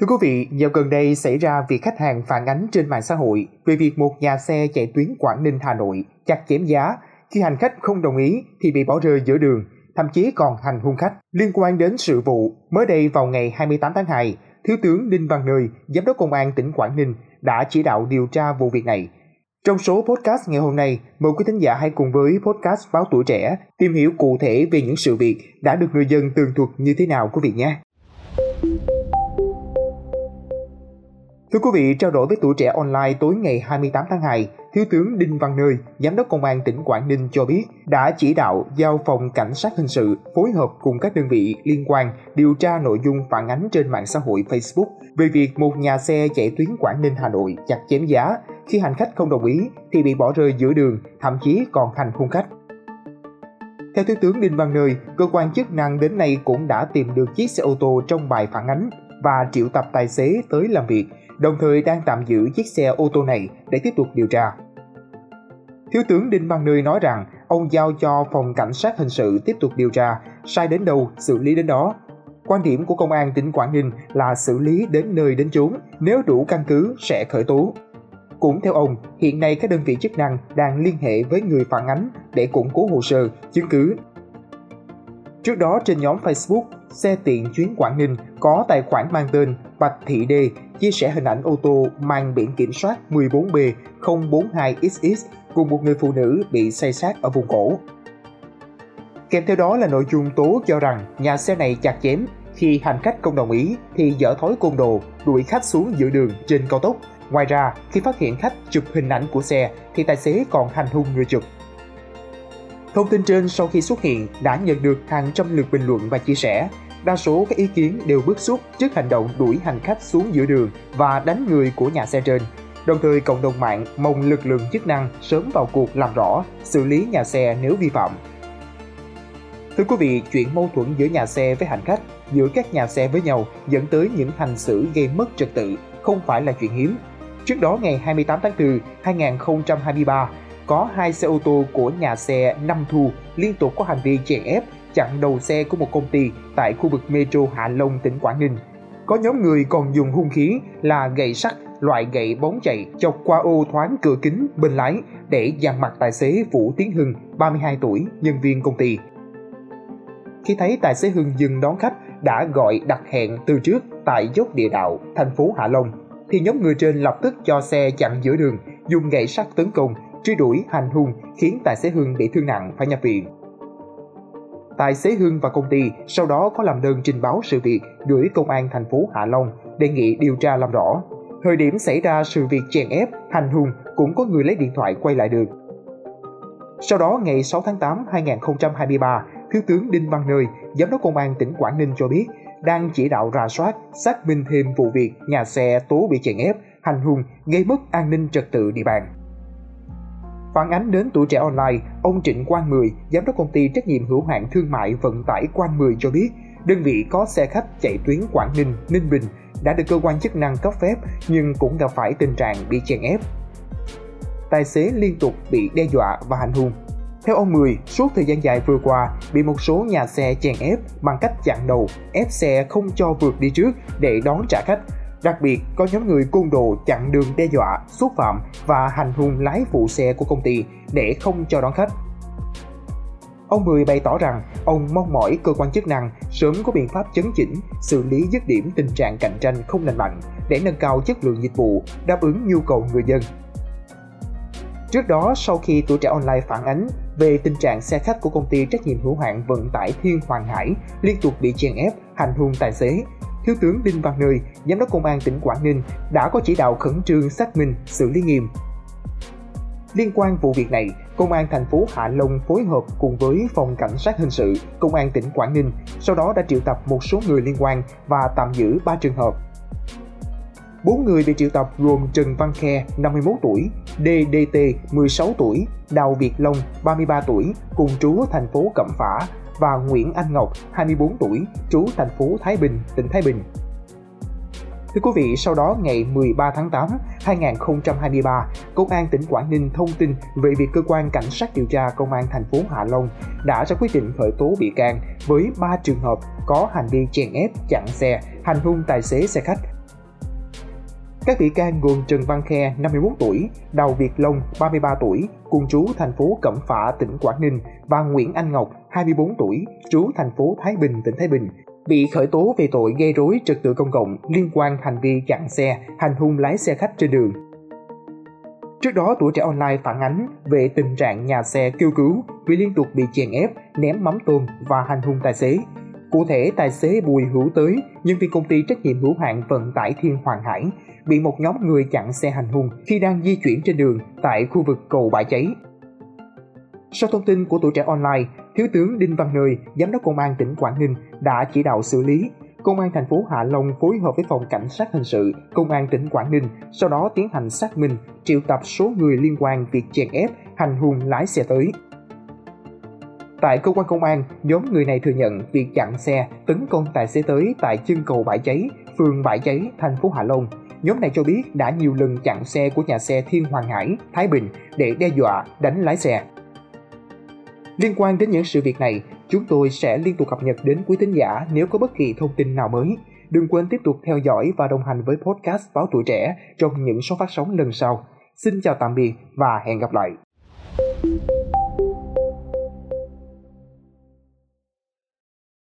Thưa quý vị, dạo gần đây xảy ra việc khách hàng phản ánh trên mạng xã hội về việc một nhà xe chạy tuyến Quảng Ninh Hà Nội chặt chém giá khi hành khách không đồng ý thì bị bỏ rơi giữa đường, thậm chí còn hành hung khách. Liên quan đến sự vụ, mới đây vào ngày 28 tháng 2, Thiếu tướng Đinh Văn Nơi, Giám đốc Công an tỉnh Quảng Ninh đã chỉ đạo điều tra vụ việc này. Trong số podcast ngày hôm nay, mời quý thính giả hãy cùng với podcast Báo Tuổi Trẻ tìm hiểu cụ thể về những sự việc đã được người dân tường thuật như thế nào quý vị nhé. Thưa quý vị, trao đổi với tuổi trẻ online tối ngày 28 tháng 2, Thiếu tướng Đinh Văn Nơi, Giám đốc Công an tỉnh Quảng Ninh cho biết đã chỉ đạo giao phòng cảnh sát hình sự phối hợp cùng các đơn vị liên quan điều tra nội dung phản ánh trên mạng xã hội Facebook về việc một nhà xe chạy tuyến Quảng Ninh Hà Nội chặt chém giá khi hành khách không đồng ý thì bị bỏ rơi giữa đường, thậm chí còn hành hung khách. Theo Thiếu tướng Đinh Văn Nơi, cơ quan chức năng đến nay cũng đã tìm được chiếc xe ô tô trong bài phản ánh và triệu tập tài xế tới làm việc đồng thời đang tạm giữ chiếc xe ô tô này để tiếp tục điều tra. Thiếu tướng Đinh Văn Nơi nói rằng ông giao cho phòng cảnh sát hình sự tiếp tục điều tra, sai đến đâu xử lý đến đó. Quan điểm của công an tỉnh Quảng Ninh là xử lý đến nơi đến chốn, nếu đủ căn cứ sẽ khởi tố. Cũng theo ông, hiện nay các đơn vị chức năng đang liên hệ với người phản ánh để củng cố hồ sơ, chứng cứ. Trước đó trên nhóm Facebook xe tiện chuyến Quảng Ninh có tài khoản mang tên Bạch Thị Đê chia sẻ hình ảnh ô tô mang biển kiểm soát 14B042XX cùng một người phụ nữ bị say sát ở vùng cổ. Kèm theo đó là nội dung tố cho rằng nhà xe này chặt chém khi hành khách không đồng ý thì dở thói côn đồ, đuổi khách xuống giữa đường trên cao tốc. Ngoài ra, khi phát hiện khách chụp hình ảnh của xe thì tài xế còn hành hung người chụp. Thông tin trên sau khi xuất hiện đã nhận được hàng trăm lượt bình luận và chia sẻ. Đa số các ý kiến đều bức xúc trước hành động đuổi hành khách xuống giữa đường và đánh người của nhà xe trên. Đồng thời cộng đồng mạng mong lực lượng chức năng sớm vào cuộc làm rõ, xử lý nhà xe nếu vi phạm. Thưa quý vị, chuyện mâu thuẫn giữa nhà xe với hành khách, giữa các nhà xe với nhau dẫn tới những hành xử gây mất trật tự không phải là chuyện hiếm. Trước đó ngày 28 tháng 4, 2023, có hai xe ô tô của nhà xe Năm Thu liên tục có hành vi chèn ép chặn đầu xe của một công ty tại khu vực Metro Hạ Long, tỉnh Quảng Ninh. Có nhóm người còn dùng hung khí là gậy sắt, loại gậy bóng chạy chọc qua ô thoáng cửa kính bên lái để dàn mặt tài xế Vũ Tiến Hưng, 32 tuổi, nhân viên công ty. Khi thấy tài xế Hưng dừng đón khách đã gọi đặt hẹn từ trước tại dốc địa đạo, thành phố Hạ Long, thì nhóm người trên lập tức cho xe chặn giữa đường, dùng gậy sắt tấn công truy đuổi hành hung khiến tài xế Hưng bị thương nặng phải nhập viện. Tài xế Hưng và công ty sau đó có làm đơn trình báo sự việc gửi công an thành phố Hạ Long đề nghị điều tra làm rõ. Thời điểm xảy ra sự việc chèn ép, hành hung cũng có người lấy điện thoại quay lại được. Sau đó ngày 6 tháng 8 2023, Thiếu tướng Đinh Văn Nơi, Giám đốc Công an tỉnh Quảng Ninh cho biết đang chỉ đạo rà soát, xác minh thêm vụ việc nhà xe tố bị chèn ép, hành hung, gây mất an ninh trật tự địa bàn. Phản ánh đến tuổi trẻ online, ông Trịnh Quang Mười, giám đốc công ty trách nhiệm hữu hạn thương mại vận tải Quang Mười cho biết, đơn vị có xe khách chạy tuyến Quảng Ninh, Ninh Bình đã được cơ quan chức năng cấp phép nhưng cũng gặp phải tình trạng bị chèn ép. Tài xế liên tục bị đe dọa và hành hung. Theo ông Mười, suốt thời gian dài vừa qua, bị một số nhà xe chèn ép bằng cách chặn đầu, ép xe không cho vượt đi trước để đón trả khách Đặc biệt, có nhóm người côn đồ chặn đường đe dọa, xúc phạm và hành hung lái phụ xe của công ty để không cho đón khách. Ông Mười bày tỏ rằng ông mong mỏi cơ quan chức năng sớm có biện pháp chấn chỉnh, xử lý dứt điểm tình trạng cạnh tranh không lành mạnh để nâng cao chất lượng dịch vụ, đáp ứng nhu cầu người dân. Trước đó, sau khi tuổi trẻ online phản ánh về tình trạng xe khách của công ty trách nhiệm hữu hạn vận tải Thiên Hoàng Hải liên tục bị chèn ép, hành hung tài xế, Thiếu tướng Đinh Văn Nơi, Giám đốc Công an tỉnh Quảng Ninh đã có chỉ đạo khẩn trương xác minh, xử lý nghiêm. Liên quan vụ việc này, Công an thành phố Hạ Long phối hợp cùng với Phòng Cảnh sát Hình sự, Công an tỉnh Quảng Ninh, sau đó đã triệu tập một số người liên quan và tạm giữ 3 trường hợp. Bốn người bị triệu tập gồm Trần Văn Khe, 51 tuổi, DDT, 16 tuổi, Đào Việt Long, 33 tuổi, cùng trú thành phố Cẩm Phả và Nguyễn Anh Ngọc, 24 tuổi, trú thành phố Thái Bình, tỉnh Thái Bình. Thưa quý vị, sau đó ngày 13 tháng 8, 2023, Công an tỉnh Quảng Ninh thông tin về việc cơ quan cảnh sát điều tra Công an thành phố Hạ Long đã ra quyết định khởi tố bị can với 3 trường hợp có hành vi chèn ép, chặn xe, hành hung tài xế xe khách các bị can gồm Trần Văn Khe, 51 tuổi, Đào Việt Long, 33 tuổi, cùng trú thành phố Cẩm Phả, tỉnh Quảng Ninh và Nguyễn Anh Ngọc, 24 tuổi, trú thành phố Thái Bình, tỉnh Thái Bình, bị khởi tố về tội gây rối trật tự công cộng liên quan hành vi chặn xe, hành hung lái xe khách trên đường. Trước đó, tuổi trẻ online phản ánh về tình trạng nhà xe kêu cứu vì liên tục bị chèn ép, ném mắm tôm và hành hung tài xế. Cụ thể, tài xế Bùi Hữu Tới, nhân viên công ty trách nhiệm hữu hạn vận tải Thiên Hoàng Hải, bị một nhóm người chặn xe hành hung khi đang di chuyển trên đường tại khu vực cầu bãi cháy. Sau thông tin của tuổi trẻ online, Thiếu tướng Đinh Văn Nơi, Giám đốc Công an tỉnh Quảng Ninh đã chỉ đạo xử lý. Công an thành phố Hạ Long phối hợp với phòng cảnh sát hình sự, Công an tỉnh Quảng Ninh sau đó tiến hành xác minh, triệu tập số người liên quan việc chèn ép, hành hung lái xe tới. Tại cơ quan công an, nhóm người này thừa nhận việc chặn xe, tấn công tài xế tới tại chân cầu bãi cháy, phường bãi cháy, thành phố Hạ Long. Nhóm này cho biết đã nhiều lần chặn xe của nhà xe Thiên Hoàng Hải, Thái Bình để đe dọa, đánh lái xe. Liên quan đến những sự việc này, chúng tôi sẽ liên tục cập nhật đến quý thính giả nếu có bất kỳ thông tin nào mới. Đừng quên tiếp tục theo dõi và đồng hành với podcast Báo Tuổi Trẻ trong những số phát sóng lần sau. Xin chào tạm biệt và hẹn gặp lại.